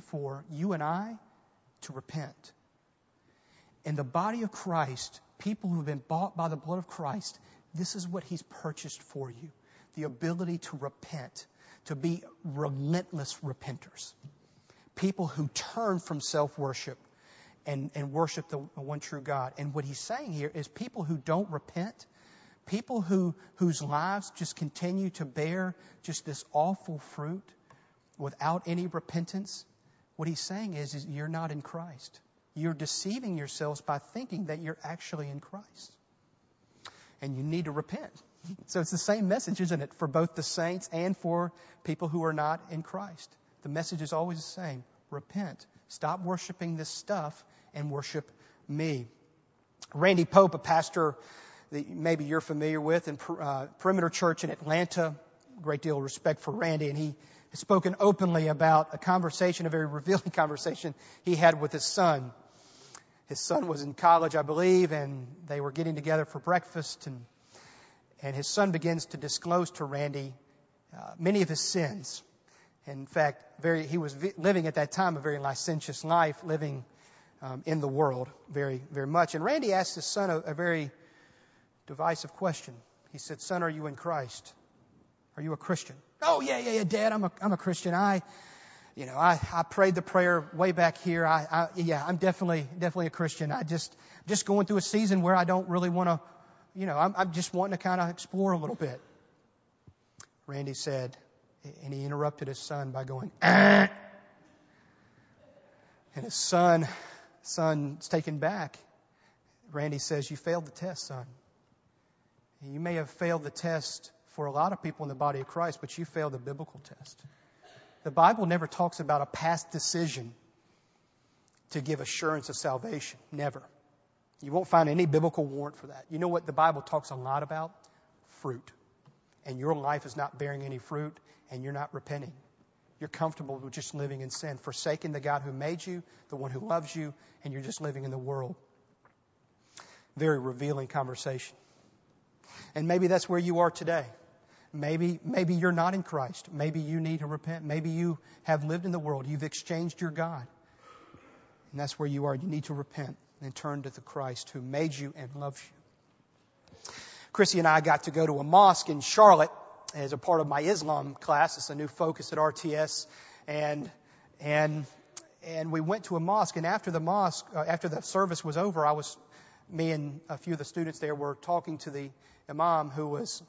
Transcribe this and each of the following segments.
for you and I to repent. In the body of Christ, people who have been bought by the blood of Christ, this is what He's purchased for you the ability to repent, to be relentless repenters. People who turn from self worship and, and worship the one true God. And what He's saying here is people who don't repent, people who, whose lives just continue to bear just this awful fruit without any repentance, what He's saying is, is you're not in Christ. You're deceiving yourselves by thinking that you're actually in Christ. And you need to repent. So it's the same message, isn't it, for both the saints and for people who are not in Christ. The message is always the same. Repent. Stop worshiping this stuff and worship me. Randy Pope, a pastor that maybe you're familiar with in uh, Perimeter Church in Atlanta, great deal of respect for Randy, and he spoken openly about a conversation, a very revealing conversation he had with his son. His son was in college, I believe, and they were getting together for breakfast, and and his son begins to disclose to Randy uh, many of his sins. In fact, very, he was vi- living at that time a very licentious life, living um, in the world very, very much. And Randy asked his son a, a very divisive question. He said, "Son, are you in Christ? Are you a Christian?" Oh yeah, yeah, yeah, Dad, I'm a, I'm a Christian. I, you know, I, I prayed the prayer way back here. I, I, yeah, I'm definitely, definitely a Christian. I just, just going through a season where I don't really want to you know, I'm, I'm just wanting to kind of explore a little bit. Randy said, and he interrupted his son by going, ah. and his son, son's taken back. Randy says, you failed the test, son. You may have failed the test for a lot of people in the body of Christ, but you failed the biblical test. The Bible never talks about a past decision to give assurance of salvation. Never. You won't find any biblical warrant for that. You know what the Bible talks a lot about? Fruit. And your life is not bearing any fruit, and you're not repenting. You're comfortable with just living in sin, forsaking the God who made you, the one who loves you, and you're just living in the world. Very revealing conversation. And maybe that's where you are today. Maybe, maybe you're not in Christ. Maybe you need to repent. Maybe you have lived in the world. You've exchanged your God. And that's where you are. You need to repent and turn to the Christ who made you and loves you. Chrissy and I got to go to a mosque in Charlotte as a part of my Islam class. It's a new focus at RTS. And, and, and we went to a mosque. And after the mosque, uh, after the service was over, I was, me and a few of the students there were talking to the imam who was,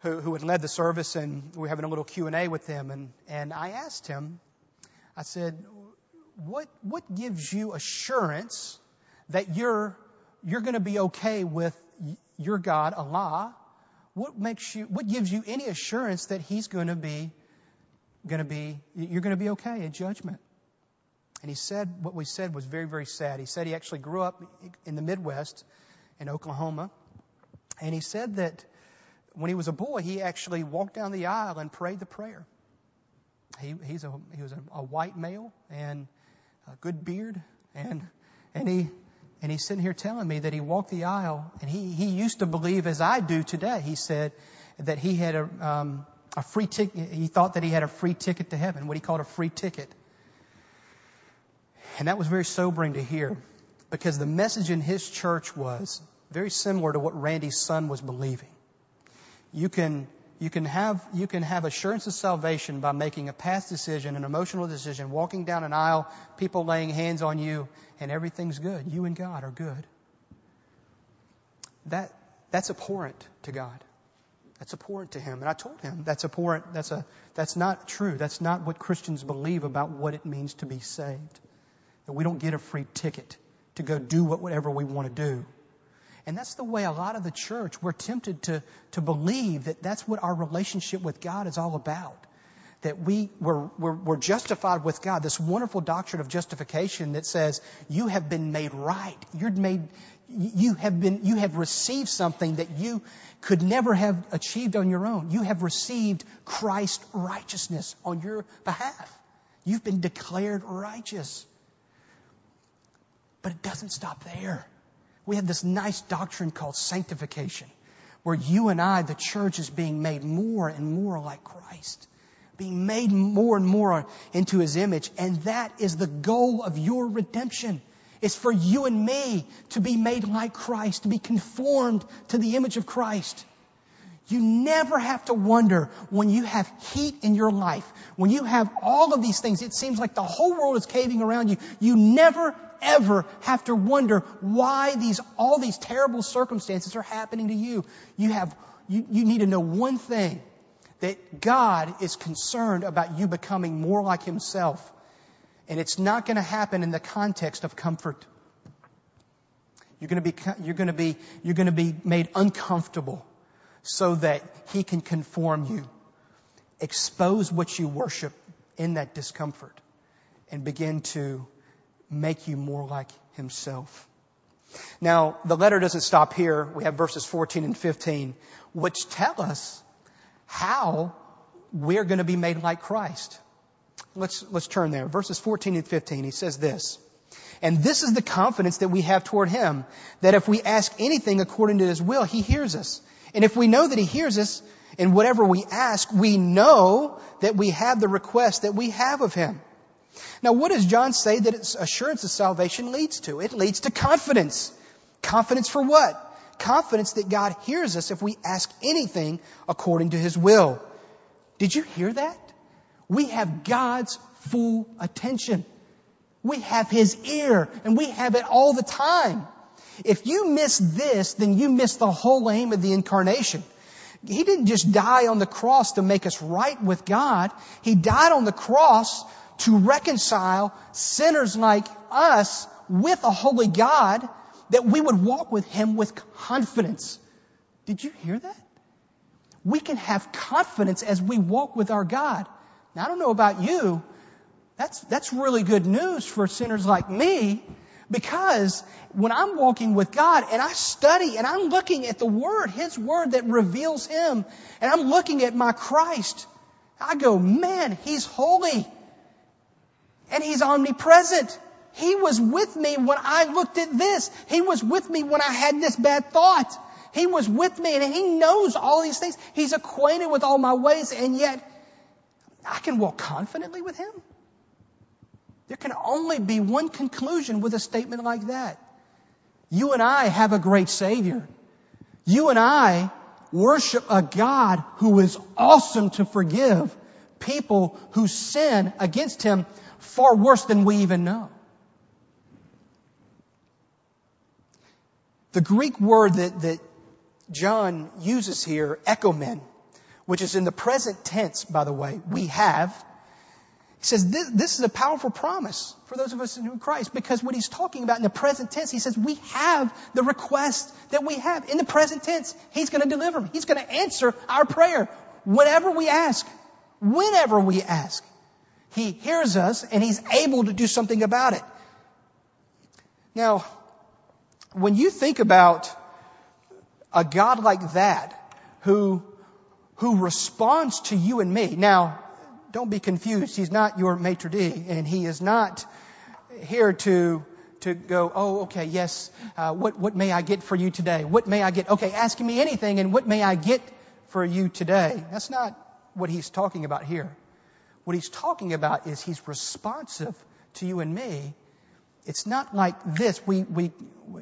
who, who had led the service and we were having a little Q&A with him. And, and I asked him, I said, what, what gives you assurance that you're, you're going to be okay with your God, Allah, what makes you, what gives you any assurance that He's going to be, going to be, you're going to be okay in judgment? And he said, what we said was very, very sad. He said he actually grew up in the Midwest in Oklahoma. And he said that when he was a boy, he actually walked down the aisle and prayed the prayer. He, he's a, he was a, a white male and a good beard. And, and he, and he's sitting here telling me that he walked the aisle and he, he used to believe as I do today, he said that he had a, um, a free ticket. He thought that he had a free ticket to heaven, what he called a free ticket. And that was very sobering to hear because the message in his church was very similar to what Randy's son was believing. You can you can have, you can have assurance of salvation by making a past decision, an emotional decision, walking down an aisle, people laying hands on you, and everything's good. You and God are good. That, that's abhorrent to God. That's abhorrent to Him. And I told him that's abhorrent. That's a, that's not true. That's not what Christians believe about what it means to be saved. That we don't get a free ticket to go do whatever we want to do. And that's the way a lot of the church, we're tempted to, to believe that that's what our relationship with God is all about. That we, we're, we're, we're justified with God. This wonderful doctrine of justification that says you have been made right. You're made, you have been, you have received something that you could never have achieved on your own. You have received Christ's righteousness on your behalf. You've been declared righteous. But it doesn't stop there we have this nice doctrine called sanctification, where you and I, the church, is being made more and more like Christ being made more and more into his image. And that is the goal of your redemption. It's for you and me to be made like Christ, to be conformed to the image of Christ. You never have to wonder when you have heat in your life, when you have all of these things, it seems like the whole world is caving around you. You never ever have to wonder why these, all these terrible circumstances are happening to you. You have, you, you need to know one thing, that God is concerned about you becoming more like Himself. And it's not going to happen in the context of comfort. You're going to be, you're going to be, you're going to be made uncomfortable so that He can conform you. Expose what you worship in that discomfort and begin to make you more like Himself. Now, the letter doesn't stop here. We have verses 14 and 15, which tell us how we're going to be made like Christ. Let's, let's turn there. Verses 14 and 15, he says this. And this is the confidence that we have toward Him, that if we ask anything according to His will, He hears us. And if we know that He hears us in whatever we ask, we know that we have the request that we have of Him. Now, what does John say that assurance of salvation leads to? It leads to confidence. Confidence for what? Confidence that God hears us if we ask anything according to His will. Did you hear that? We have God's full attention. We have His ear and we have it all the time. If you miss this, then you miss the whole aim of the incarnation. He didn't just die on the cross to make us right with God. He died on the cross to reconcile sinners like us with a holy God that we would walk with Him with confidence. Did you hear that? We can have confidence as we walk with our God. Now, I don't know about you. That's, that's really good news for sinners like me because when I'm walking with God and I study and I'm looking at the Word, His Word that reveals Him, and I'm looking at my Christ, I go, man, He's holy. And He's omnipresent. He was with me when I looked at this. He was with me when I had this bad thought. He was with me and He knows all these things. He's acquainted with all my ways and yet I can walk confidently with Him. There can only be one conclusion with a statement like that. You and I have a great Savior. You and I worship a God who is awesome to forgive people who sin against Him far worse than we even know. The Greek word that, that John uses here, echomen, which is in the present tense, by the way, we have. He says this, this, is a powerful promise for those of us in Christ because what he's talking about in the present tense, he says we have the request that we have in the present tense. He's going to deliver. He's going to answer our prayer whenever we ask, whenever we ask. He hears us and he's able to do something about it. Now, when you think about a God like that who, who responds to you and me, now, don't be confused. He's not your maitre d' and he is not here to to go, oh, okay, yes, uh, what, what may I get for you today? What may I get? Okay, asking me anything, and what may I get for you today? That's not what he's talking about here. What he's talking about is he's responsive to you and me. It's not like this. We, we,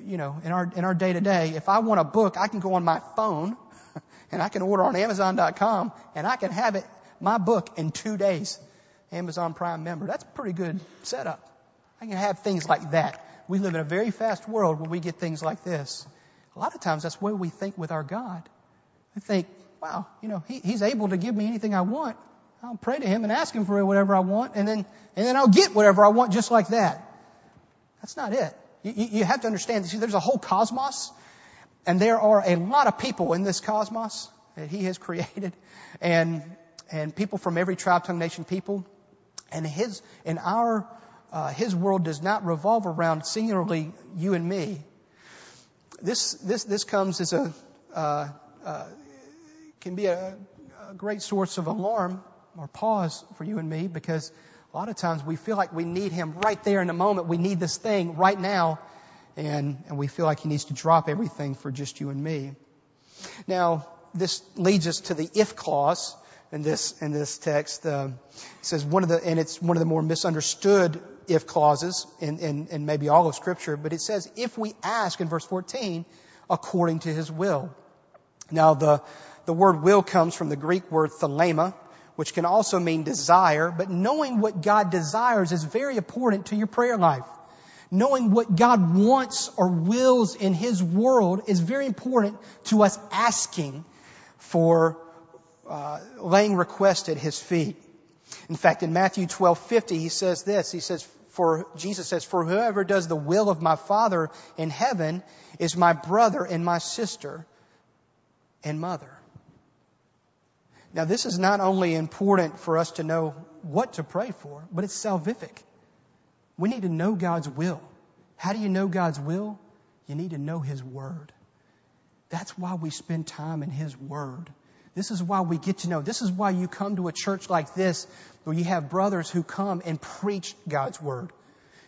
you know, in our, in our day to day, if I want a book, I can go on my phone and I can order on Amazon.com and I can have it, my book in two days. Amazon Prime member. That's a pretty good setup. I can have things like that. We live in a very fast world where we get things like this. A lot of times that's where we think with our God. We think, wow, you know, he, He's able to give me anything I want. I'll pray to Him and ask Him for whatever I want, and then, and then I'll get whatever I want just like that. That's not it. You, you have to understand, see, there's a whole cosmos, and there are a lot of people in this cosmos that He has created, and, and people from every tribe, tongue, nation, people, and His, in our, uh, His world does not revolve around singularly you and me. This, this, this comes as a, uh, uh, can be a, a great source of alarm or pause for you and me because a lot of times we feel like we need Him right there in the moment. We need this thing right now. And, and we feel like He needs to drop everything for just you and me. Now, this leads us to the if clause in this in this text. Um, it says one of the and it's one of the more misunderstood if clauses in, in, in maybe all of Scripture, but it says if we ask in verse 14 according to His will. Now the the word will comes from the Greek word thelema, which can also mean desire, but knowing what God desires is very important to your prayer life. Knowing what God wants or wills in His world is very important to us asking for uh, laying request at His feet. In fact, in Matthew 12:50, He says this. He says, "For Jesus says, for whoever does the will of my Father in heaven is my brother and my sister and mother." Now, this is not only important for us to know what to pray for, but it's salvific. We need to know God's will. How do you know God's will? You need to know His Word. That's why we spend time in His Word. This is why we get to know. This is why you come to a church like this where you have brothers who come and preach God's Word.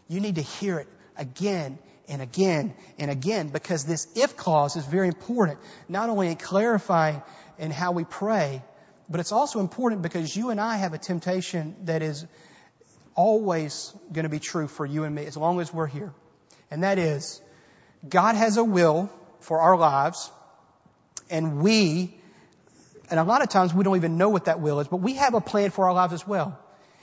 You need to hear it again and again and again because this if clause is very important, not only in clarifying in how we pray, but it's also important because you and I have a temptation that is always going to be true for you and me as long as we're here. And that is, God has a will for our lives, and we, and a lot of times we don't even know what that will is, but we have a plan for our lives as well.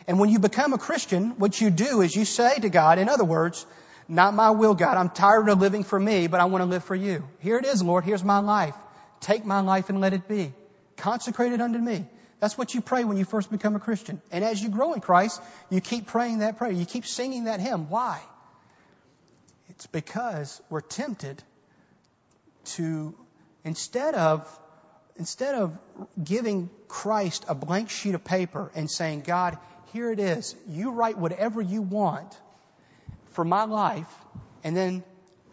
And when you become a Christian, what you do is you say to God, in other words, not my will, God. I'm tired of living for me, but I want to live for you. Here it is, Lord. Here's my life. Take my life and let it be. Consecrate it unto me. That's what you pray when you first become a Christian. And as you grow in Christ, you keep praying that prayer. You keep singing that hymn. Why? It's because we're tempted to, instead of, instead of giving Christ a blank sheet of paper and saying, God, here it is. You write whatever you want for my life, and then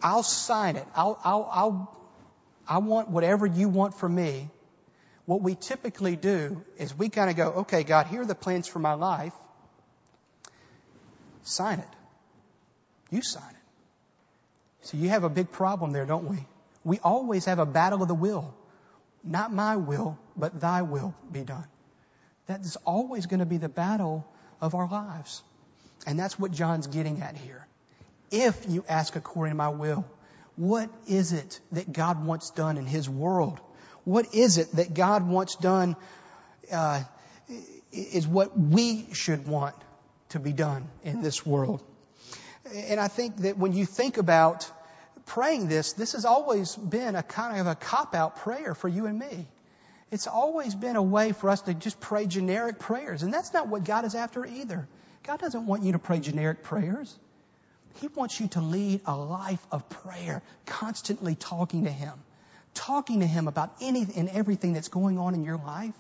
I'll sign it. I'll, I'll, I'll, I want whatever you want for me. What we typically do is we kind of go, okay, God, here are the plans for my life. Sign it. You sign it. So you have a big problem there, don't we? We always have a battle of the will. Not my will, but thy will be done. That is always going to be the battle of our lives. And that's what John's getting at here. If you ask according to my will, what is it that God wants done in His world? What is it that God wants done uh, is what we should want to be done in this world. And I think that when you think about praying this, this has always been a kind of a cop out prayer for you and me. It's always been a way for us to just pray generic prayers. And that's not what God is after either. God doesn't want you to pray generic prayers. He wants you to lead a life of prayer, constantly talking to Him talking to Him about anything and everything that's going on in your life.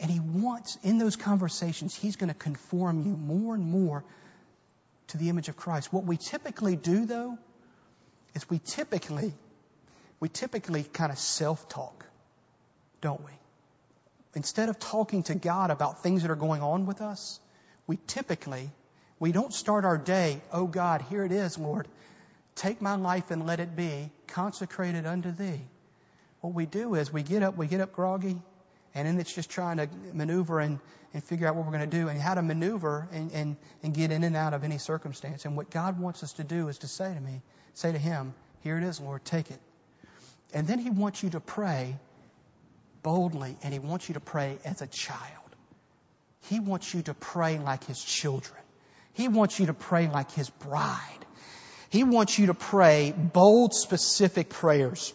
And He wants, in those conversations, He's going to conform you more and more to the image of Christ. What we typically do, though, is we typically, we typically kind of self-talk, don't we? Instead of talking to God about things that are going on with us, we typically, we don't start our day, oh God, here it is, Lord. Take my life and let it be consecrated unto thee. What we do is we get up, we get up groggy, and then it's just trying to maneuver and, and figure out what we're going to do and how to maneuver and, and, and get in and out of any circumstance. And what God wants us to do is to say to me, say to Him, Here it is, Lord, take it. And then He wants you to pray boldly, and He wants you to pray as a child. He wants you to pray like His children. He wants you to pray like His bride. He wants you to pray bold, specific prayers.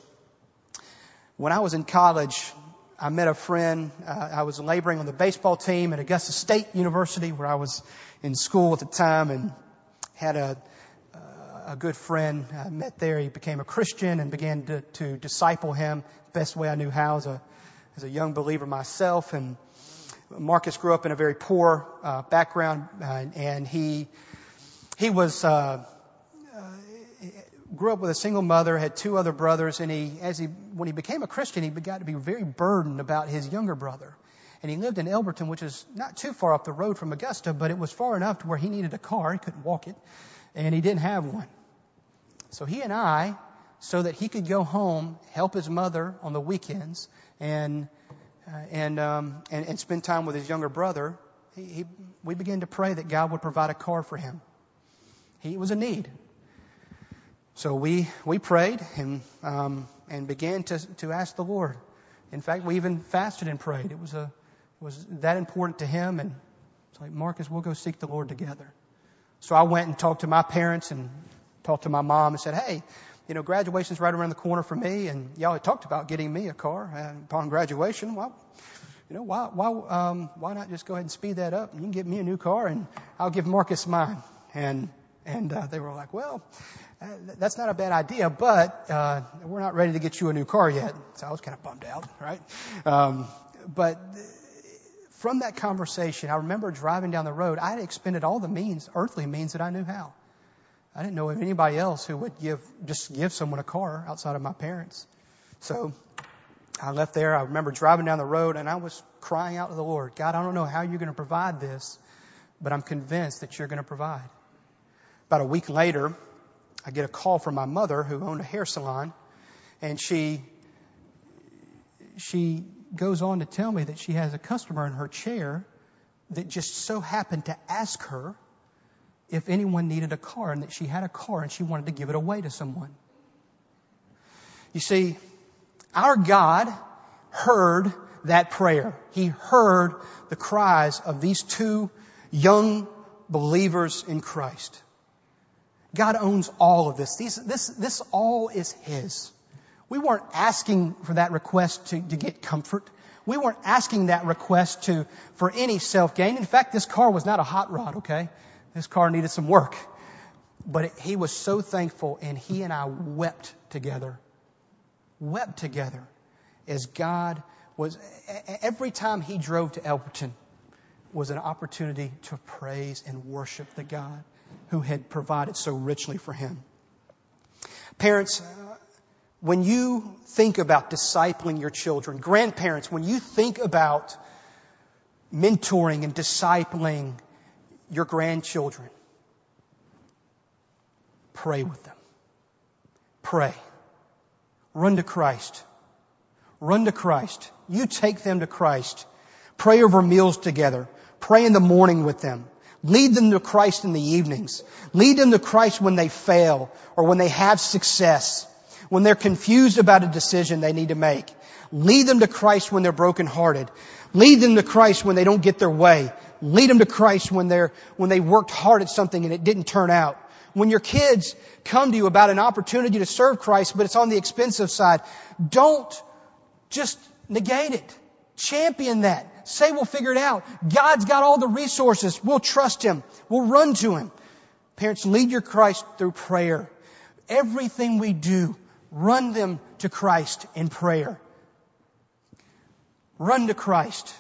When I was in college, I met a friend. Uh, I was laboring on the baseball team at Augusta State University where I was in school at the time and had a, a good friend I met there. He became a Christian and began to, to disciple him the best way I knew how as a, as a young believer myself. And Marcus grew up in a very poor uh, background uh, and he, he was, uh, grew up with a single mother, had two other brothers, and he, as he, when he became a Christian, he got to be very burdened about his younger brother. And he lived in Elberton, which is not too far up the road from Augusta, but it was far enough to where he needed a car. He couldn't walk it, and he didn't have one. So he and I, so that he could go home, help his mother on the weekends, and uh, and, um, and, and spend time with his younger brother, he, he, we began to pray that God would provide a car for him. He was a need. So we, we prayed and, um, and began to, to ask the Lord. In fact, we even fasted and prayed. It was a, it was that important to him. And it's like, Marcus, we'll go seek the Lord together. So I went and talked to my parents and talked to my mom and said, Hey, you know, graduation's right around the corner for me, and y'all had talked about getting me a car and upon graduation. Well, you know, why, why, um, why not just go ahead and speed that up? You can get me a new car, and I'll give Marcus mine. And and uh, they were like, well, uh, that's not a bad idea, but uh, we're not ready to get you a new car yet. So I was kind of bummed out, right? Um, but from that conversation, I remember driving down the road. I had expended all the means, earthly means that I knew how. I didn't know of anybody else who would give, just give someone a car outside of my parents. So I left there. I remember driving down the road and I was crying out to the Lord, God, I don't know how you're going to provide this, but I'm convinced that you're going to provide. About a week later, I get a call from my mother who owned a hair salon and she, she goes on to tell me that she has a customer in her chair that just so happened to ask her if anyone needed a car and that she had a car and she wanted to give it away to someone. You see, our God heard that prayer. He heard the cries of these two young believers in Christ. God owns all of this. These, this, this all is His. We weren't asking for that request to, to get comfort. We weren't asking that request to, for any self-gain. In fact, this car was not a hot rod, okay? This car needed some work. But it, he was so thankful and he and I wept together. Wept together as God was, every time he drove to Elberton was an opportunity to praise and worship the God who had provided so richly for him. Parents, when you think about discipling your children, grandparents, when you think about mentoring and discipling your grandchildren, pray with them. Pray. Run to Christ. Run to Christ. You take them to Christ. Pray over meals together. Pray in the morning with them. Lead them to Christ in the evenings. Lead them to Christ when they fail or when they have success, when they're confused about a decision they need to make. Lead them to Christ when they're brokenhearted. Lead them to Christ when they don't get their way. Lead them to Christ when they're, when they worked hard at something and it didn't turn out. When your kids come to you about an opportunity to serve Christ, but it's on the expensive side, don't just negate it. Champion that. Say we'll figure it out. God's got all the resources. We'll trust Him. We'll run to Him. Parents, lead your Christ through prayer. Everything we do, run them to Christ in prayer. Run to Christ.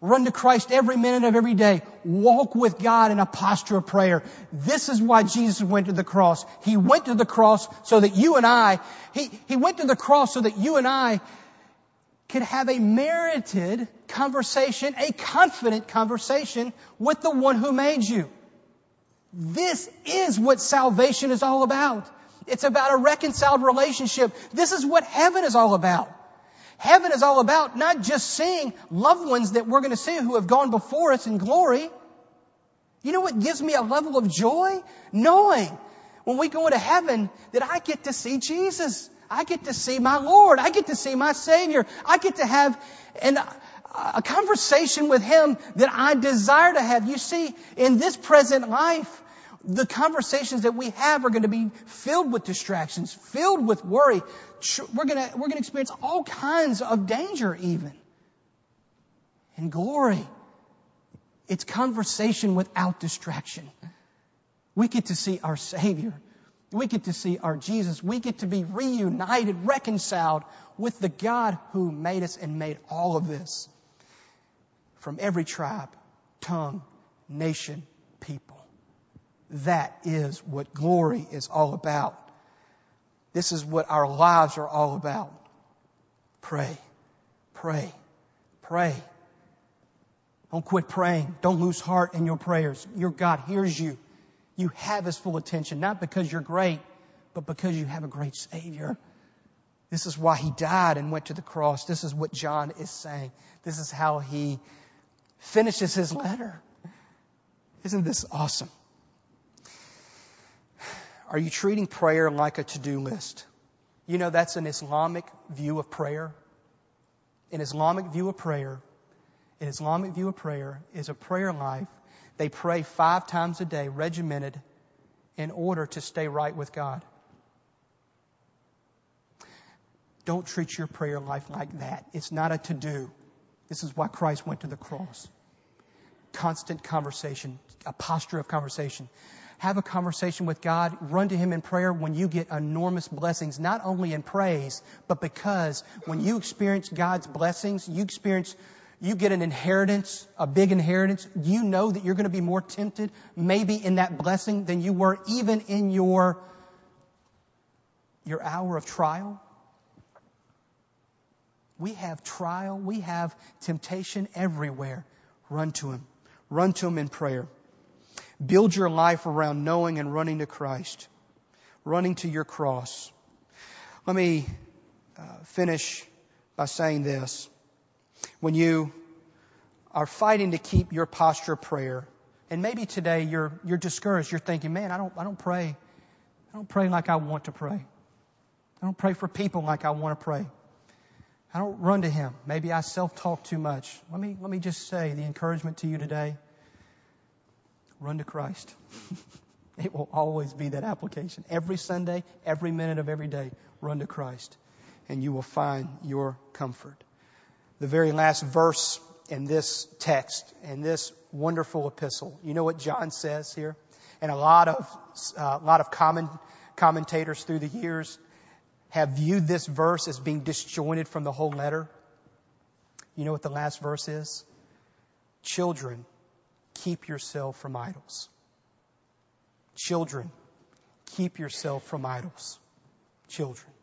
Run to Christ every minute of every day. Walk with God in a posture of prayer. This is why Jesus went to the cross. He went to the cross so that you and I, He, he went to the cross so that you and I could have a merited conversation, a confident conversation with the one who made you. This is what salvation is all about. It's about a reconciled relationship. This is what heaven is all about. Heaven is all about not just seeing loved ones that we're going to see who have gone before us in glory. You know what gives me a level of joy? Knowing when we go into heaven that I get to see Jesus. I get to see my Lord. I get to see my Savior. I get to have an, a conversation with Him that I desire to have. You see, in this present life, the conversations that we have are going to be filled with distractions, filled with worry. We're going to, we're going to experience all kinds of danger even. In glory, it's conversation without distraction. We get to see our Savior. We get to see our Jesus. We get to be reunited, reconciled with the God who made us and made all of this from every tribe, tongue, nation, people. That is what glory is all about. This is what our lives are all about. Pray, pray, pray. Don't quit praying. Don't lose heart in your prayers. Your God hears you. You have His full attention, not because you're great, but because you have a great Savior. This is why he died and went to the cross. This is what John is saying. This is how he finishes his letter. Isn't this awesome? Are you treating prayer like a to-do list? You know, that's an Islamic view of prayer. An Islamic view of prayer, an Islamic view of prayer is a prayer life. They pray five times a day, regimented, in order to stay right with God. Don't treat your prayer life like that. It's not a to do. This is why Christ went to the cross. Constant conversation, a posture of conversation. Have a conversation with God. Run to Him in prayer when you get enormous blessings, not only in praise, but because when you experience God's blessings, you experience, you get an inheritance, a big inheritance. You know that you're going to be more tempted, maybe in that blessing than you were even in your, your hour of trial. We have trial, we have temptation everywhere. Run to Him. Run to Him in prayer. Build your life around knowing and running to Christ, running to your cross. Let me uh, finish by saying this. When you are fighting to keep your posture of prayer, and maybe today you're, you're discouraged, you're thinking, man, I don't, I don't pray. I don't pray like I want to pray. I don't pray for people like I want to pray. I don't run to Him. Maybe I self-talk too much. Let me, let me just say the encouragement to you today. Run to Christ. it will always be that application. Every Sunday, every minute of every day, run to Christ and you will find your comfort. The very last verse in this text, in this wonderful epistle, you know what John says here? And a lot of, uh, a lot of common commentators through the years have viewed this verse as being disjointed from the whole letter. You know what the last verse is? Children, keep yourself from idols. Children, keep yourself from idols. Children.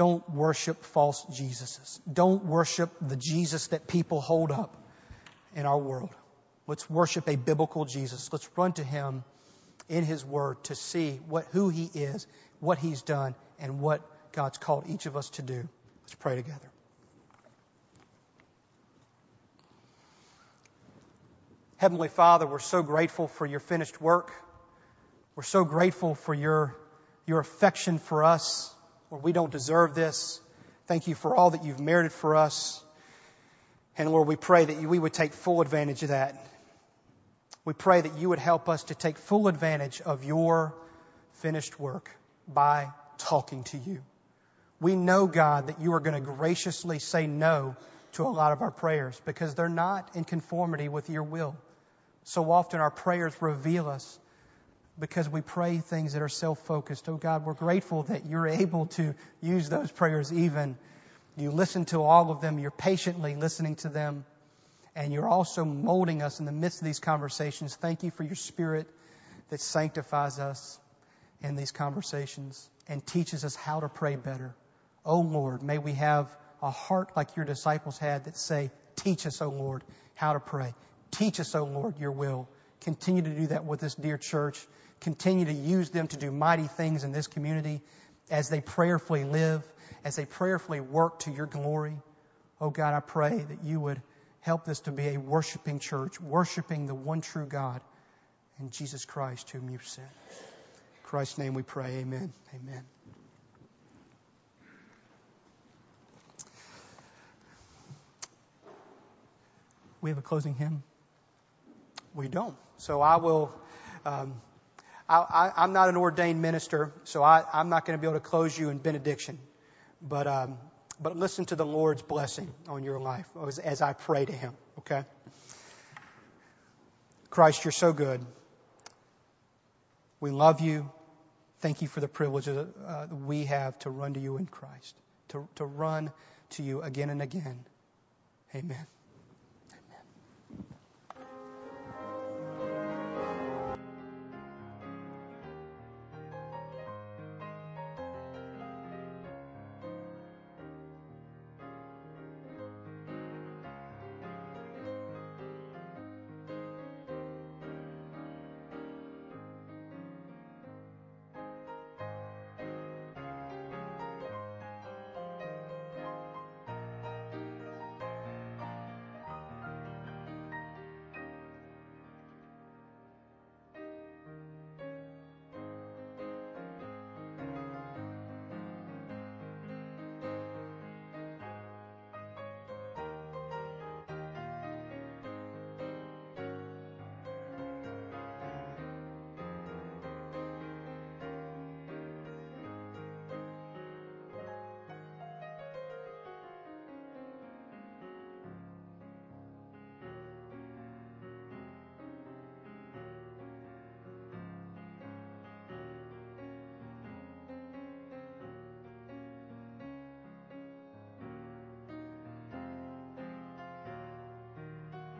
Don't worship false Jesuses. Don't worship the Jesus that people hold up in our world. Let's worship a biblical Jesus. Let's run to Him in His Word to see what, who He is what He's done, and what God's called each of us to do. Let's pray together. Heavenly Father, we're so grateful for your finished work. We're so grateful for your, your affection for us, where we don't deserve this. Thank you for all that you've merited for us. And Lord, we pray that we would take full advantage of that. We pray that you would help us to take full advantage of your finished work by talking to you. We know, God, that you are going to graciously say no to a lot of our prayers because they're not in conformity with your will. So often our prayers reveal us because we pray things that are self-focused. Oh God, we're grateful that you're able to use those prayers even. You listen to all of them. You're patiently listening to them. And you're also molding us in the midst of these conversations. Thank you for your spirit that sanctifies us in these conversations and teaches us how to pray better. Oh Lord, may we have a heart like your disciples had that say, teach us, oh Lord, how to pray. Teach us, oh Lord, your will. Continue to do that with this dear church. Continue to use them to do mighty things in this community as they prayerfully live, as they prayerfully work to your glory. Oh God, I pray that you would help this to be a worshiping church, worshiping the one true God and Jesus Christ whom you've sent. Christ's name we pray. Amen. Amen. We have a closing hymn? We don't. So I will. Um, I, am not an ordained minister, so I, am not going to be able to close you in benediction. But um, but listen to the Lord's blessing on your life as, as I pray to Him. Okay. Christ, you're so good. We love you. Thank you for the privilege that uh, we have to run to you in Christ, to, to run to you again and again. Amen.